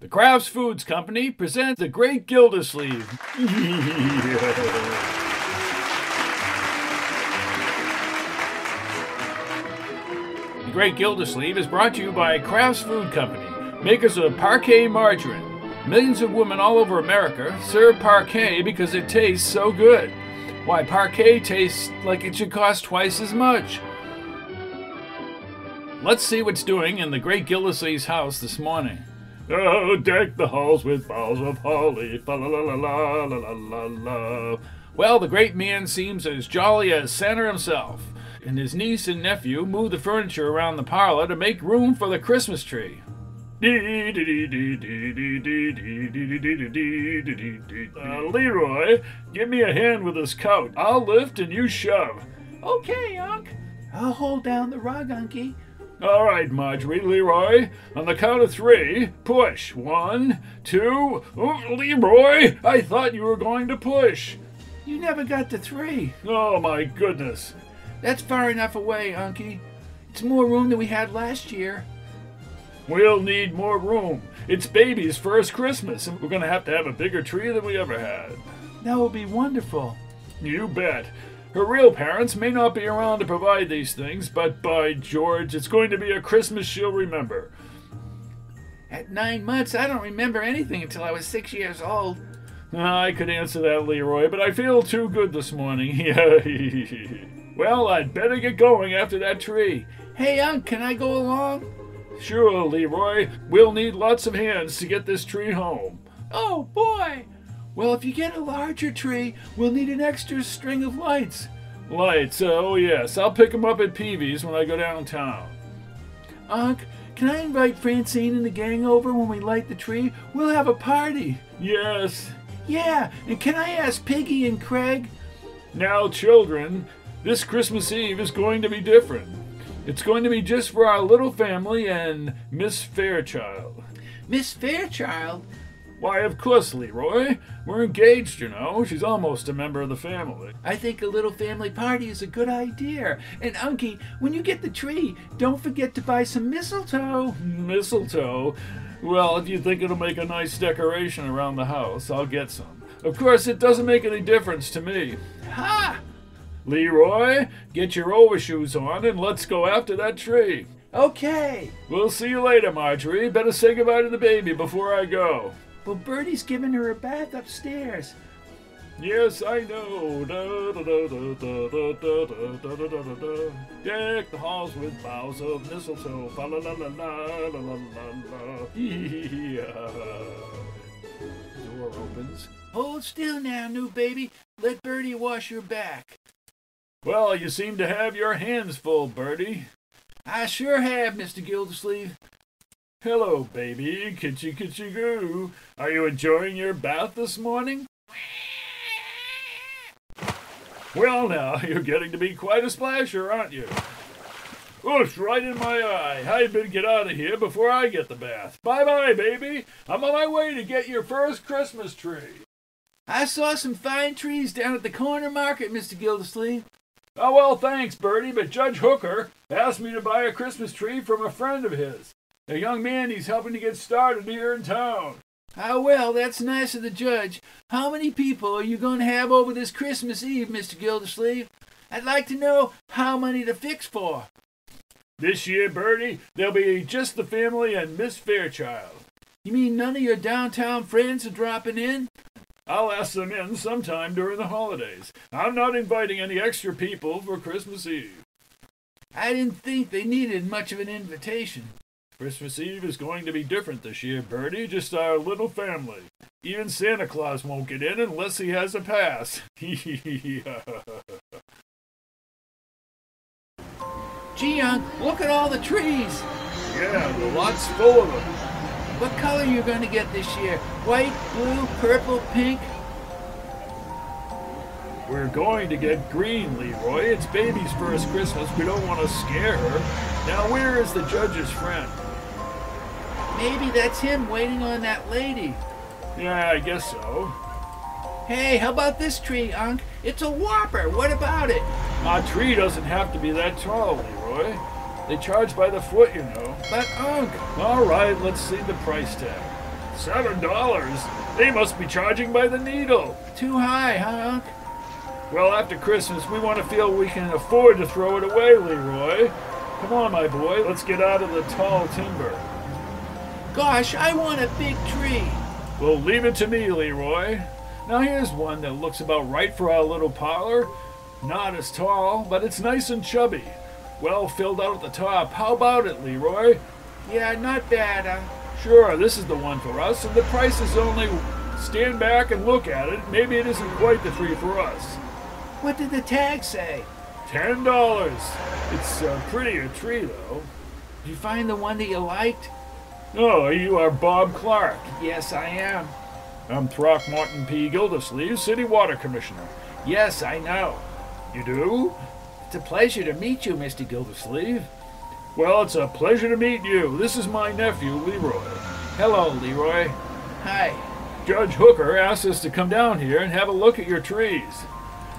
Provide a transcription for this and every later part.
The Kraft Foods Company presents the Great Gildersleeve. the Great Gildersleeve is brought to you by Kraft Foods Company, makers of Parkay margarine. Millions of women all over America serve Parkay because it tastes so good. Why, Parkay tastes like it should cost twice as much. Let's see what's doing in the Great Gildersleeve's house this morning. Oh, deck the halls with boughs of holly. La la la la la la la. la! Well, the great man seems as jolly as Santa himself, and his niece and nephew move the furniture around the parlor to make room for the Christmas tree. Uh, Leroy, give me a hand with this coat. I'll lift and you shove. Okay, Unc. I'll hold down the rug, Unky. All right, Marjorie, Leroy. On the count of three, push. One, two. Oh, Leroy, I thought you were going to push. You never got to three. Oh, my goodness. That's far enough away, Unky. It's more room than we had last year. We'll need more room. It's baby's first Christmas, and we're going to have to have a bigger tree than we ever had. That will be wonderful. You bet. Her real parents may not be around to provide these things, but by George, it's going to be a Christmas she'll remember. At nine months, I don't remember anything until I was six years old. Ah, I could answer that, Leroy, but I feel too good this morning. well, I'd better get going after that tree. Hey, Unc, can I go along? Sure, Leroy. We'll need lots of hands to get this tree home. Oh, boy! Well, if you get a larger tree, we'll need an extra string of lights. Lights, uh, oh yes. I'll pick 'em up at Peavy's when I go downtown. Unc, can I invite Francine and the gang over when we light the tree? We'll have a party. Yes. Yeah, and can I ask Piggy and Craig? Now, children, this Christmas Eve is going to be different. It's going to be just for our little family and Miss Fairchild. Miss Fairchild? Why, of course, Leroy. We're engaged, you know. She's almost a member of the family. I think a little family party is a good idea. And Unky, when you get the tree, don't forget to buy some mistletoe. Mistletoe? Well, if you think it'll make a nice decoration around the house, I'll get some. Of course, it doesn't make any difference to me. Ha! Leroy, get your overshoes on and let's go after that tree. Okay. We'll see you later, Marjorie. Better say goodbye to the baby before I go. Well, Bertie's giving her a bath upstairs. Yes, I know. Da, da, da, da, da, da, da, da, da, da, da, da. Deck the halls with boughs of mistletoe. Fa la la la la la la la la. Yeah. Door opens. Hold still now, new baby. Let Bertie wash your back. Well, you seem to have your hands full, Bertie. I sure have, Mr. Gildersleeve. Hello, baby. Kitchy kitchy goo. Are you enjoying your bath this morning? Well, now, you're getting to be quite a splasher, aren't you? Oosh, right in my eye. I'd better get out of here before I get the bath. Bye bye, baby. I'm on my way to get your first Christmas tree. I saw some fine trees down at the corner market, Mr. Gildersleeve. Oh, well, thanks, Bertie, but Judge Hooker asked me to buy a Christmas tree from a friend of his, a young man he's helping to get started here in town. Ah, well, that's nice of the judge. How many people are you going to have over this Christmas Eve, Mr. Gildersleeve? I'd like to know how many to fix for. This year, Bertie, there'll be just the family and Miss Fairchild. You mean none of your downtown friends are dropping in? I'll ask them in sometime during the holidays. I'm not inviting any extra people for Christmas Eve. I didn't think they needed much of an invitation. Christmas Eve is going to be different this year, Bertie. Just our little family. Even Santa Claus won't get in unless he has a pass. Gee, Unc, look at all the trees. yeah, the lot's full of them. What color are you going to get this year? White, blue, purple, pink? We're going to get green, Leroy. It's baby's first Christmas. We don't want to scare her. Now, where is the judge's friend? Maybe that's him waiting on that lady. Yeah, I guess so. Hey, how about this tree, Unc? It's a whopper. What about it? A tree doesn't have to be that tall, Leroy. They charge by the foot, you know. But, Unc, All right, let's see the price tag. Seven dollars? They must be charging by the needle. Too high, huh, Unc? Well, after Christmas, we want to feel we can afford to throw it away, Leroy. Come on, my boy, let's get out of the tall timber. Gosh, I want a big tree. Well, leave it to me, Leroy. Now here's one that looks about right for our little parlor. Not as tall, but it's nice and chubby. Well filled out at the top. How about it, Leroy? Yeah, not bad, uh. Sure, this is the one for us, and the price is only stand back and look at it. Maybe it isn't quite the tree for us. What did the tag say? Ten dollars. It's a prettier tree, though. Did you find the one that you liked? Oh, you are Bob Clark. Yes, I am. I'm Throckmorton P. Gildersleeve, City Water Commissioner. Yes, I know. You do? It's a pleasure to meet you, Mr. Gildersleeve. Well, it's a pleasure to meet you. This is my nephew, Leroy. Hello, Leroy. Hi. Judge Hooker asked us to come down here and have a look at your trees.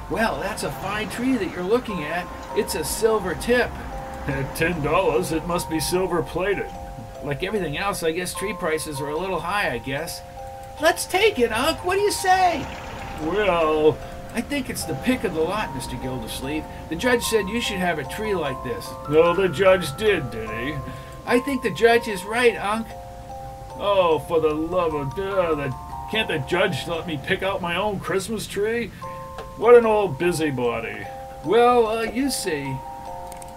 Well, that's a fine tree that you're looking at. It's a silver tip. At ten dollars, it must be silver plated. Like everything else, I guess tree prices are a little high, I guess. Let's take it, Unc. What do you say? Well, I think it's the pick of the lot, Mr. Gildersleeve. The judge said you should have a tree like this. no, the judge did, did he? I think the judge is right, Unc. Oh, for the love of uh, the, can't the judge let me pick out my own Christmas tree? What an old busybody. Well, uh, you see.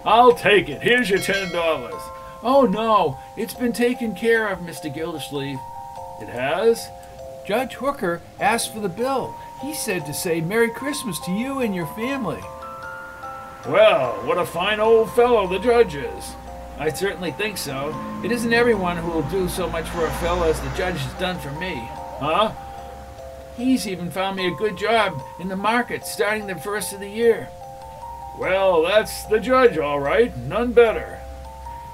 I'll take it. Here's your ten dollars. Oh, no. It's been taken care of, Mr. Gildersleeve. It has? Judge Hooker asked for the bill. He said to say Merry Christmas to you and your family. Well, what a fine old fellow the judge is. I certainly think so. It isn't everyone who will do so much for a fellow as the judge has done for me. Huh? He's even found me a good job in the market starting the first of the year. Well, that's the judge, all right. None better.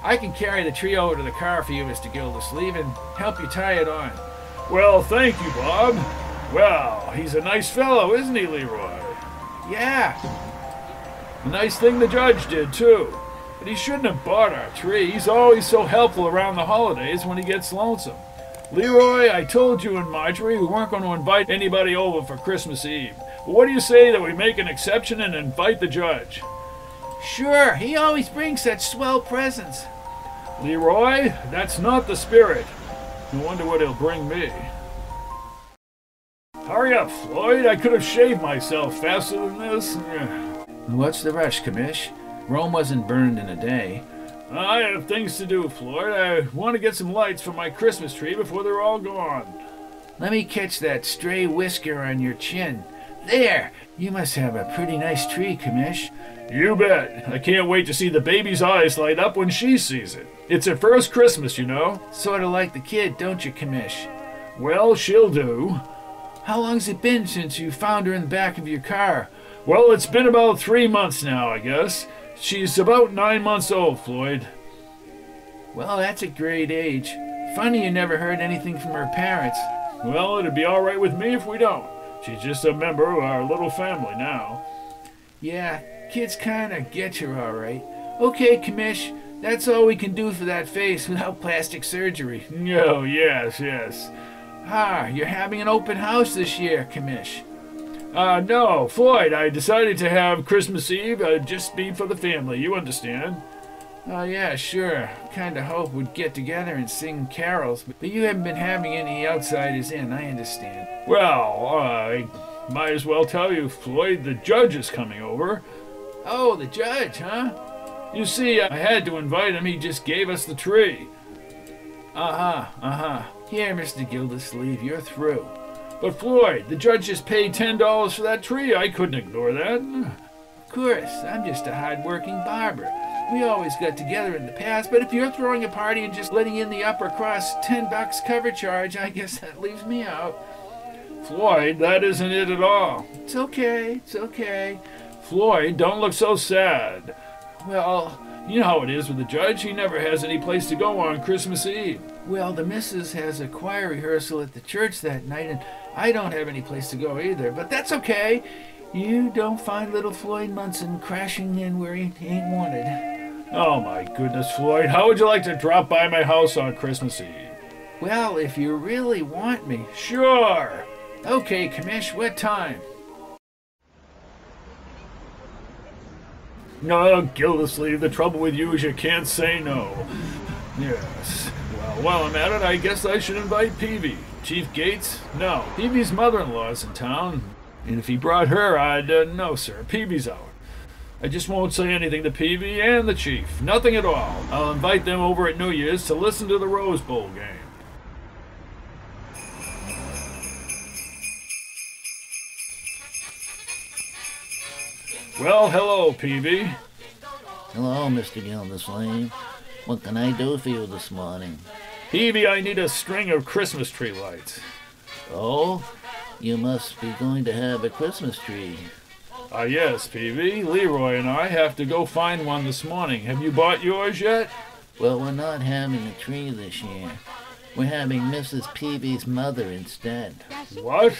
I can carry the tree over to the car for you, Mr. Gildersleeve, and help you tie it on. Well, thank you, Bob. Well, he's a nice fellow, isn't he, Leroy? Yeah, A nice thing the judge did, too. But he shouldn't have bought our tree. He's always so helpful around the holidays when he gets lonesome. Leroy, I told you and Marjorie we weren't going to invite anybody over for Christmas Eve. But what do you say that we make an exception and invite the judge? sure. He always brings such swell presents. Leroy, that's not the spirit. No wonder what he'll bring me. Hurry up, Floyd. I could have shaved myself faster than this. What's the rush, Commish? Rome wasn't burned in a day. I have things to do, Floyd. I want to get some lights for my Christmas tree before they're all gone. Let me catch that stray whisker on your chin. There! You must have a pretty nice tree, Commish. You bet. I can't wait to see the baby's eyes light up when she sees it. It's her first Christmas, you know. Sort of like the kid, don't you, Commish? Well, she'll do. How long's it been since you found her in the back of your car? Well, it's been about three months now, I guess. She's about nine months old, Floyd. Well, that's a great age. Funny you never heard anything from her parents. Well, it'd be all right with me if we don't. She's just a member of our little family now. Yeah, kids kinda get you all right. Okay, Commish, that's all we can do for that face without plastic surgery. Oh, yes, yes. Ah, you're having an open house this year, Commish. Uh, no, Floyd, I decided to have Christmas Eve uh, just be for the family, you understand? Oh, yeah, sure. Kinda hope we'd get together and sing carols, but you haven't been having any outsiders in, I understand. Well, I might as well tell you, Floyd, the judge is coming over. Oh, the judge, huh? You see, I had to invite him, he just gave us the tree. Uh huh, uh huh. Here, Mr. Gildersleeve, you're through. But Floyd, the judge just paid ten dollars for that tree. I couldn't ignore that. Of course, I'm just a hard-working barber. We always got together in the past, but if you're throwing a party and just letting in the upper crust, ten bucks cover charge, I guess that leaves me out. Floyd, that isn't it at all. It's okay, it's okay. Floyd, don't look so sad. Well, You know how it is with the judge. He never has any place to go on Christmas Eve. well, the missus has a choir rehearsal at the church that night, and I don't have any place to go either, but that's okay. You don't find little Floyd Munson crashing in where he ain't wanted. Oh my goodness, Floyd, how would you like to drop by my house on Christmas Eve? Well, if you really want me. Sure. Okay, Commish, what time? No, Gildersleeve, the trouble with you is you can't say no. Yes. Well, while I'm at it, I guess I should invite Peavy. Chief Gates? No. Peavy's mother-in-law's in town. And if he brought her, I'd... Uh, no, sir. Peavy's out. I just won't say anything to Peavy and the chief. Nothing at all. I'll invite them over at New Year's to listen to the Rose Bowl game. Well, hello, Peavy. Hello, Mr. Gildersleeve. What can I do for you this morning? Peavy, I need a string of Christmas tree lights. Oh, you must be going to have a Christmas tree. Ah, yes, Peavy. Leroy and I have to go find one this morning. Have you bought yours yet? Well, we're not having a tree this year. We're having Mrs. Peavy's mother instead. What?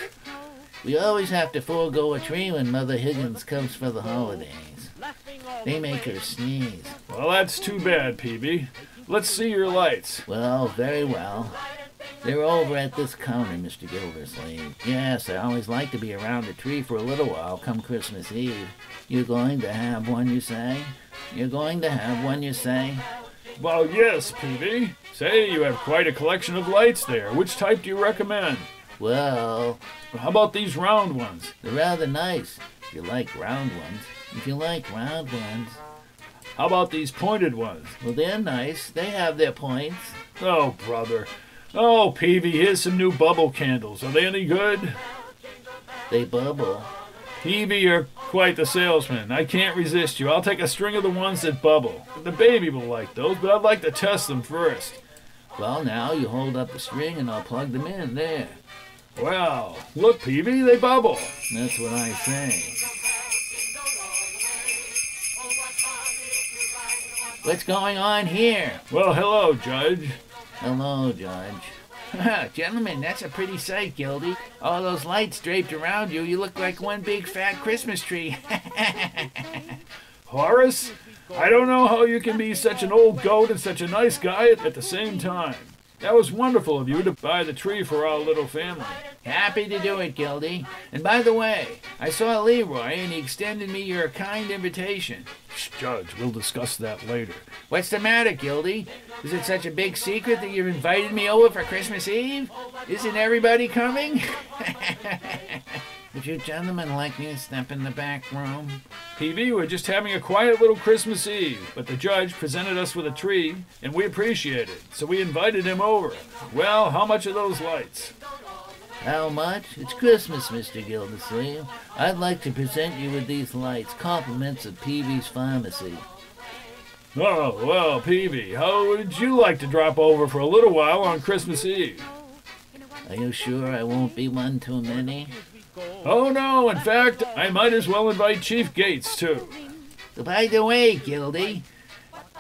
We always have to forego a tree when Mother Higgins comes for the holidays. They make her sneeze. Well, that's too bad, Peavy. Let's see your lights. Well, very well. They're over at this counter, Mr. Gildersleeve. Yes, I always like to be around a tree for a little while come Christmas Eve. You're going to have one, you say? You're going to have one, you say? Well, yes, Peavy. Say, you have quite a collection of lights there. Which type do you recommend? Well, How about these round ones? they're rather nice. If you like round ones. If you like round ones, How about these pointed ones? well, they're nice. They have their points. Oh, brother. Oh, Peavy, here's some new bubble candles. Are they any good? They bubble. Peavy, you're quite the salesman. I can't resist you. I'll take a string of the ones that bubble. The baby will like those, but I'd like to test them first. Well, now you hold up the string and I'll plug them in there. Well, look, Peavy, they bubble. That's what I say. What's going on here? Well, hello, Judge. Hello, Judge. Gentlemen, that's a pretty sight, Gildy. All those lights draped around you, you look like one big fat Christmas tree. Horace, I don't know how you can be such an old goat and such a nice guy at the same time. That was wonderful of you to buy the tree for our little family. Happy to do it, Gildy. And by the way, I saw Leroy and he extended me your kind invitation. Shh, Judge, we'll discuss that later. What's the matter, Gildy? Is it such a big secret that you've invited me over for Christmas Eve? Isn't everybody coming? Would you gentlemen like me to step in the back room? Peavy, we're just having a quiet little Christmas Eve, but the judge presented us with a tree, and we appreciate it, so we invited him over. Well, how much are those lights? How much? It's Christmas, Mr. Gildersleeve. I'd like to present you with these lights, compliments of Peavy's Pharmacy. Oh, well, Peavy, how would you like to drop over for a little while on Christmas Eve? Are you sure I won't be one too many? Oh, no, in fact, I might as well invite Chief Gates, too. By the way, Gildy,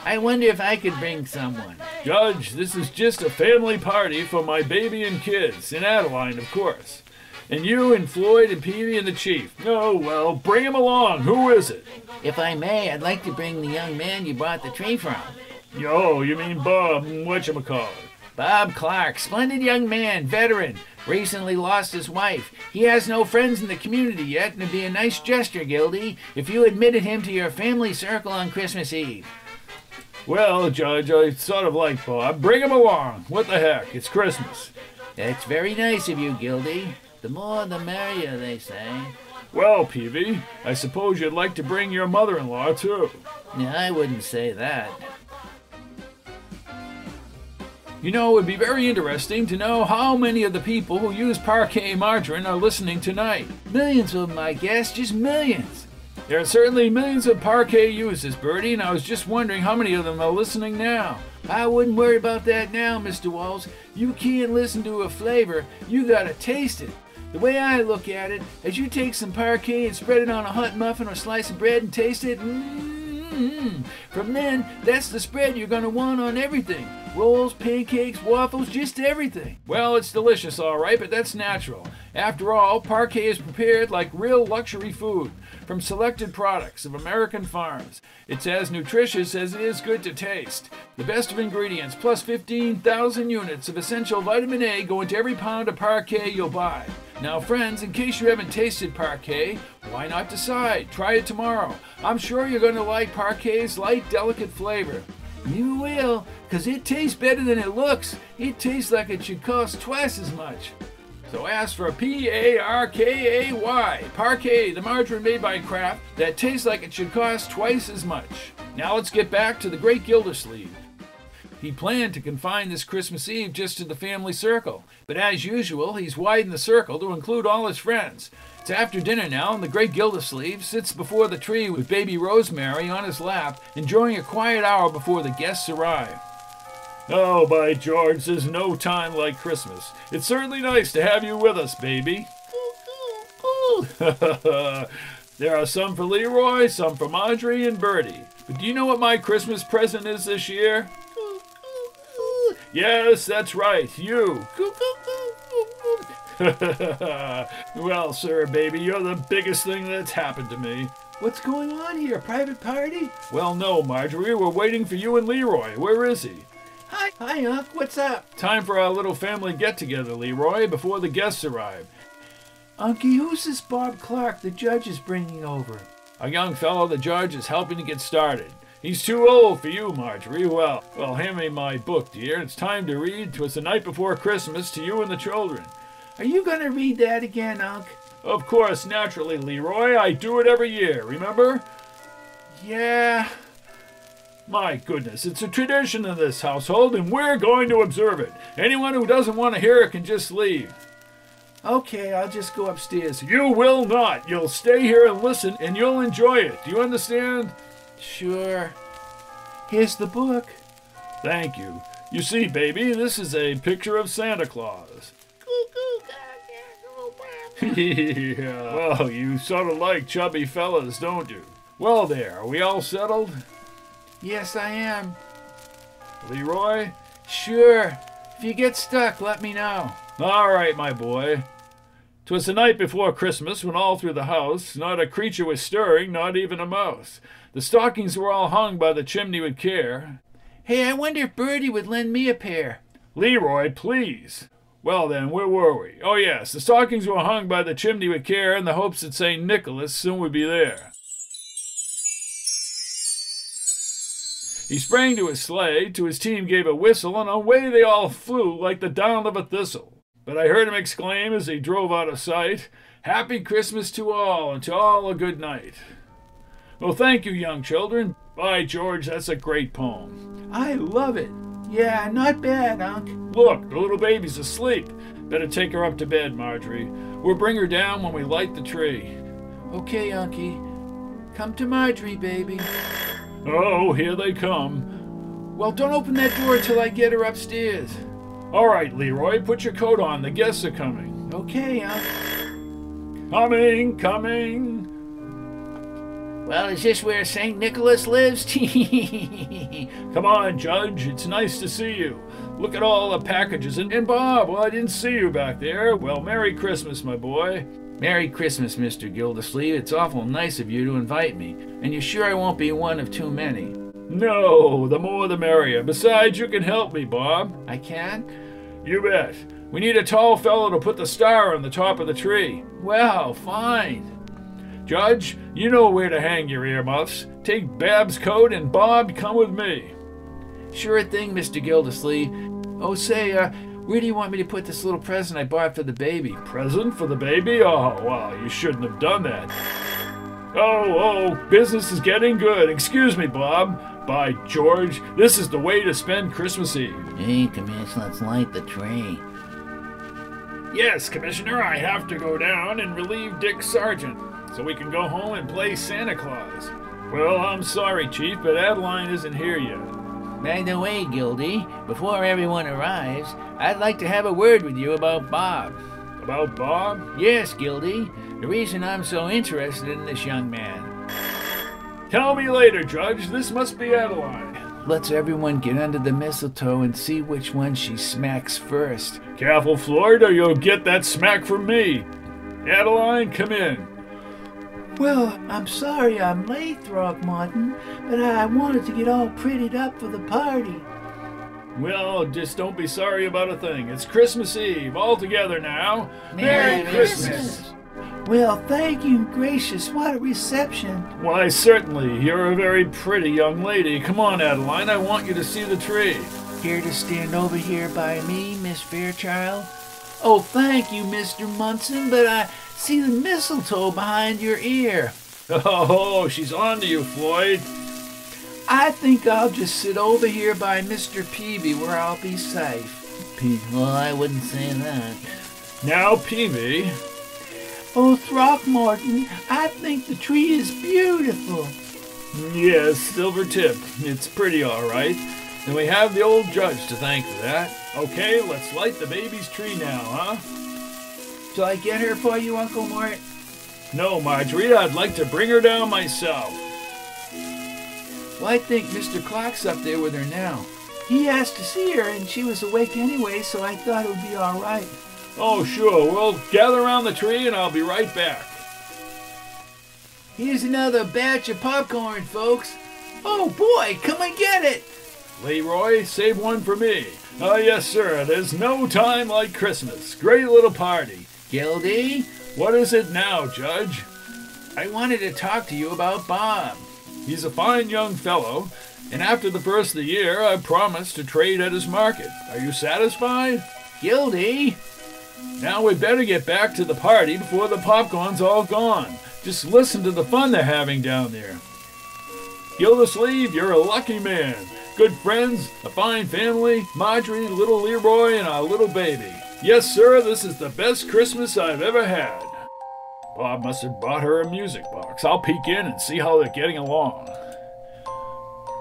I wonder if I could bring someone. Judge, this is just a family party for my baby and kids, and Adeline, of course. And you and Floyd and Peavy and the Chief. Oh, well, bring him along. Who is it? If I may, I'd like to bring the young man you brought the tree from. Yo, you mean Bob, whatchamacallit? Bob Clark, splendid young man, veteran, recently lost his wife. He has no friends in the community yet, and it'd be a nice gesture, Gildy, if you admitted him to your family circle on Christmas Eve. Well, Judge, I sort of like Bob. Bring him along. What the heck? It's Christmas. That's very nice of you, Gildy. The more the merrier, they say. Well, Peavy, I suppose you'd like to bring your mother-in-law, too. Yeah, I wouldn't say that. You know, it would be very interesting to know how many of the people who use Parkay margarine are listening tonight. Millions of them, I guess, just millions. There are certainly millions of Parkay users, Bertie, and I was just wondering how many of them are listening now. I wouldn't worry about that now, Mr. Walls. You can't listen to a flavor, you gotta taste it. The way I look at it, as you take some Parkay and spread it on a hot muffin or slice of bread and taste it, mmm, from then, that's the spread you're gonna want on everything. Rolls, pancakes, waffles, just everything. Well, it's delicious, all right, but that's natural. After all, Parkay is prepared like real luxury food. from selected products of American farms. It's as nutritious as it is good to taste. The best of ingredients, plus 15,000 units of essential vitamin A go into every pound of Parkay you'll buy. Now, friends, in case you haven't tasted Parkay, why not decide? Try it tomorrow. I'm sure you're going to like Parkay's light, delicate flavor. You will, 'cause it tastes better than it looks. It tastes like it should cost twice as much. So ask for P A R K A Y, Parkay, the margarine made by Kraft that tastes like it should cost twice as much. Now let's get back to the great Gildersleeve. He planned to confine this Christmas Eve just to the family circle, but as usual, he's widened the circle to include all his friends. It's after dinner now, and the great Gildersleeve sits before the tree with baby Rosemary on his lap, enjoying a quiet hour before the guests arrive. Oh, by George, there's no time like Christmas. It's certainly nice to have you with us, baby. there are some for Leroy, some for Marjorie and Bertie. But do you know what my Christmas present is this year? Yes, that's right, you. well, sir, baby, you're the biggest thing that's happened to me. What's going on here? Private party? Well, no, Marjorie, we're waiting for you and Leroy. Where is he? Hi, hi, Unc. What's up? Time for our little family get together, Leroy, before the guests arrive. Unky, who's this Bob Clark the judge is bringing over? A young fellow the judge is helping to get started. He's too old for you, Marjorie. Well, well, hand me my book, dear. It's time to read. 'Twas the night before Christmas to you and the children. Are you gonna read that again, Unc? Of course, naturally, Leroy. I do it every year, remember? Yeah. My goodness, it's a tradition in this household, and we're going to observe it. Anyone who doesn't want to hear it can just leave. Okay, I'll just go upstairs. You will not. You'll stay here and listen, and you'll enjoy it. Do you understand? Sure. Here's the book. Thank you. You see, baby, this is a picture of Santa Claus. yeah. Well, you sort of like chubby fellas, don't you? Well, there. Are we all settled? Yes, I am. Leroy? Sure. If you get stuck, let me know. All right, my boy. 'Twas the night before Christmas when all through the house not a creature was stirring, not even a mouse. The stockings were all hung by the chimney with care. Hey, I wonder if Bertie would lend me a pair. Leroy, please. Well then, where were we? Oh yes, the stockings were hung by the chimney with care in the hopes that St. Nicholas soon would be there. He sprang to his sleigh, to his team gave a whistle, and away they all flew like the down of a thistle. But I heard him exclaim as he drove out of sight, Happy Christmas to all, and to all a good night. Well, thank you, young children. By George, that's a great poem. I love it. Yeah, not bad, Unc. Look, the little baby's asleep. Better take her up to bed, Marjorie. We'll bring her down when we light the tree. Okay, Unky. Come to Marjorie, baby. Oh, here they come. Well, don't open that door till I get her upstairs. All right, Leroy, put your coat on. The guests are coming. Okay, Unc. Coming, coming. Well, is this where St. Nicholas lives? Come on, Judge. It's nice to see you. Look at all the packages. And, and Bob, well, I didn't see you back there. Well, Merry Christmas, my boy. Merry Christmas, Mr. Gildersleeve. It's awful nice of you to invite me. And you're sure I won't be one of too many? No, the more the merrier. Besides, you can help me, Bob. I can? You bet. We need a tall fellow to put the star on the top of the tree. Well, fine. Judge, you know where to hang your earmuffs. Take Bob's coat and Bob, come with me. Sure thing, Mr. Gildersleeve. Oh, say, uh, where do you want me to put this little present I bought for the baby? Present for the baby? Oh, well, you shouldn't have done that. Oh, oh, business is getting good. Excuse me, Bob. By George, this is the way to spend Christmas Eve. hey, Commissioner, let's light the tree. Yes, Commissioner, I have to go down and relieve Dick Sargent so we can go home and play Santa Claus. Well, I'm sorry, Chief, but Adeline isn't here yet. By the way, Gildy, before everyone arrives, I'd like to have a word with you about Bob. About Bob? Yes, Gildy, the reason I'm so interested in this young man. Tell me later, Judge. This must be Adeline. Let's everyone get under the mistletoe and see which one she smacks first. Careful, Floyd, or you'll get that smack from me. Adeline, come in. Well, I'm sorry I'm late, Throckmorton, but I wanted to get all prettied up for the party. Well, just don't be sorry about a thing. It's Christmas Eve, all together now. Merry Christmas. Well, thank you, gracious. What a reception. Why, certainly. You're a very pretty young lady. Come on, Adeline. I want you to see the tree. Here to stand over here by me, Miss Fairchild? Oh, thank you, Mr. Munson, but I see the mistletoe behind your ear. Oh, she's on to you, Floyd. I think I'll just sit over here by Mr. Peavy where I'll be safe. P- well, I wouldn't say that. Now, Peavy. Oh, Throckmorton, I think the tree is beautiful. Yes, silver tip. It's pretty, all right. And we have the old judge to thank for that. Okay, let's light the baby's tree now, huh? Shall I get her for you, Uncle Mort? No, Marjorie, I'd like to bring her down myself. Well, I think Mr. Clark's up there with her now. He asked to see her, and she was awake anyway, so I thought it would be all right. Oh, sure. We'll gather around the tree and I'll be right back. Here's another batch of popcorn, folks. Oh boy, come and get it! Leroy, save one for me. Oh, yes, sir. There's no time like Christmas. Great little party. Gildy, What is it now, Judge? I wanted to talk to you about Bob. He's a fine young fellow, and after the first of the year, I promised to trade at his market. Are you satisfied? Gildy, Now we better get back to the party before the popcorn's all gone. Just listen to the fun they're having down there. Gildersleeve, you're a lucky man. Good friends, a fine family, Marjorie, little Leroy, and our little baby. Yes, sir, this is the best Christmas I've ever had. Bob must have bought her a music box. I'll peek in and see how they're getting along.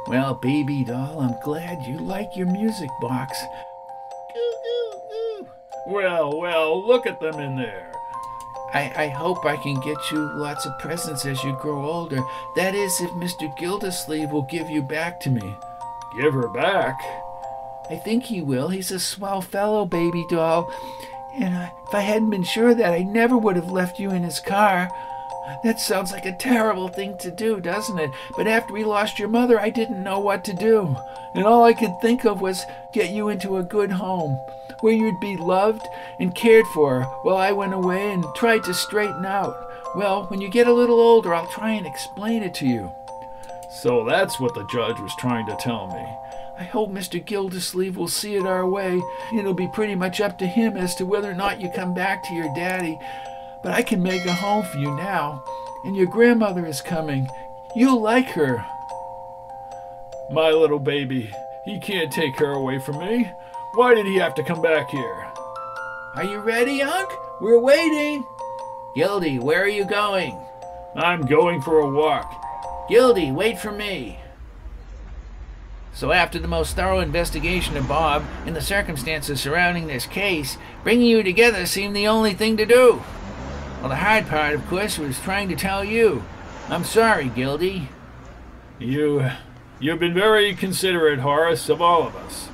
Well, baby doll, I'm glad you like your music box. Well, well, look at them in there. I, I hope I can get you lots of presents as you grow older. That is, if Mr. Gildersleeve will give you back to me. Give her back. I think he will. He's a swell fellow, baby doll. And I, if I hadn't been sure of that, I never would have left you in his car. That sounds like a terrible thing to do, doesn't it? But after we lost your mother, I didn't know what to do. And all I could think of was get you into a good home where you'd be loved and cared for while I went away and tried to straighten out. Well, when you get a little older, I'll try and explain it to you. So that's what the judge was trying to tell me. I hope Mr. Gildersleeve will see it our way. It'll be pretty much up to him as to whether or not you come back to your daddy. But I can make a home for you now. And your grandmother is coming. You'll like her. My little baby. He can't take her away from me. Why did he have to come back here? Are you ready, Unc? We're waiting. Gildy, where are you going? I'm going for a walk. Gildy, wait for me. So, after the most thorough investigation of Bob and the circumstances surrounding this case, bringing you together seemed the only thing to do. Well, the hard part, of course, was trying to tell you. I'm sorry, Gildy. You. You've been very considerate, Horace, of all of us.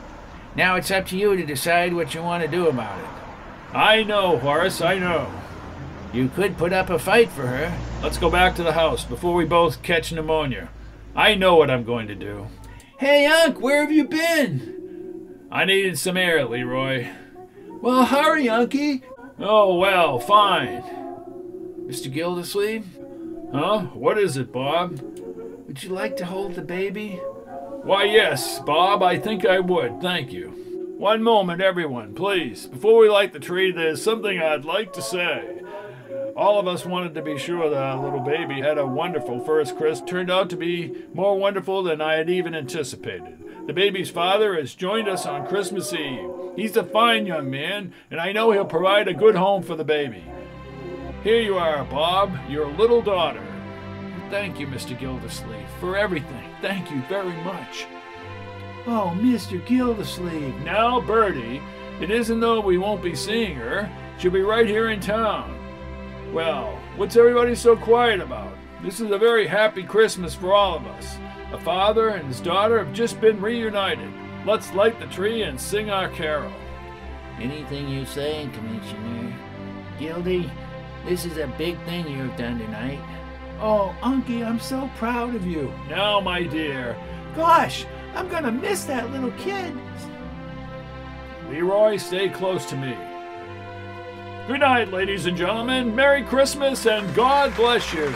Now it's up to you to decide what you want to do about it. I know, Horace, I know. You could put up a fight for her. Let's go back to the house before we both catch pneumonia. I know what I'm going to do. Hey, Unc, where have you been? I needed some air, Leroy. Well, hurry, Unky. Oh, well, fine. Mr. Gildersleeve, Huh? What is it, Bob? would you like to hold the baby? Why, yes, Bob, I think I would. Thank you. One moment, everyone, please. Before we light the tree, there's something I'd like to say. All of us wanted to be sure that our little baby had a wonderful first Christmas. Turned out to be more wonderful than I had even anticipated. The baby's father has joined us on Christmas Eve. He's a fine young man, and I know he'll provide a good home for the baby. Here you are, Bob, your little daughter. Thank you, Mr. Gildersleeve, for everything. Thank you very much. Oh, Mr. Gildersleeve. Now, Bertie, it isn't though we won't be seeing her. She'll be right here in town. Well, what's everybody so quiet about? This is a very happy Christmas for all of us. A father and his daughter have just been reunited. Let's light the tree and sing our carol. Anything you say, Commissioner. Gildy, this is a big thing you have done tonight. Oh, Unky, I'm so proud of you. Now, my dear. Gosh, I'm gonna miss that little kid. Leroy, stay close to me. Good night, ladies and gentlemen. Merry Christmas and God bless you.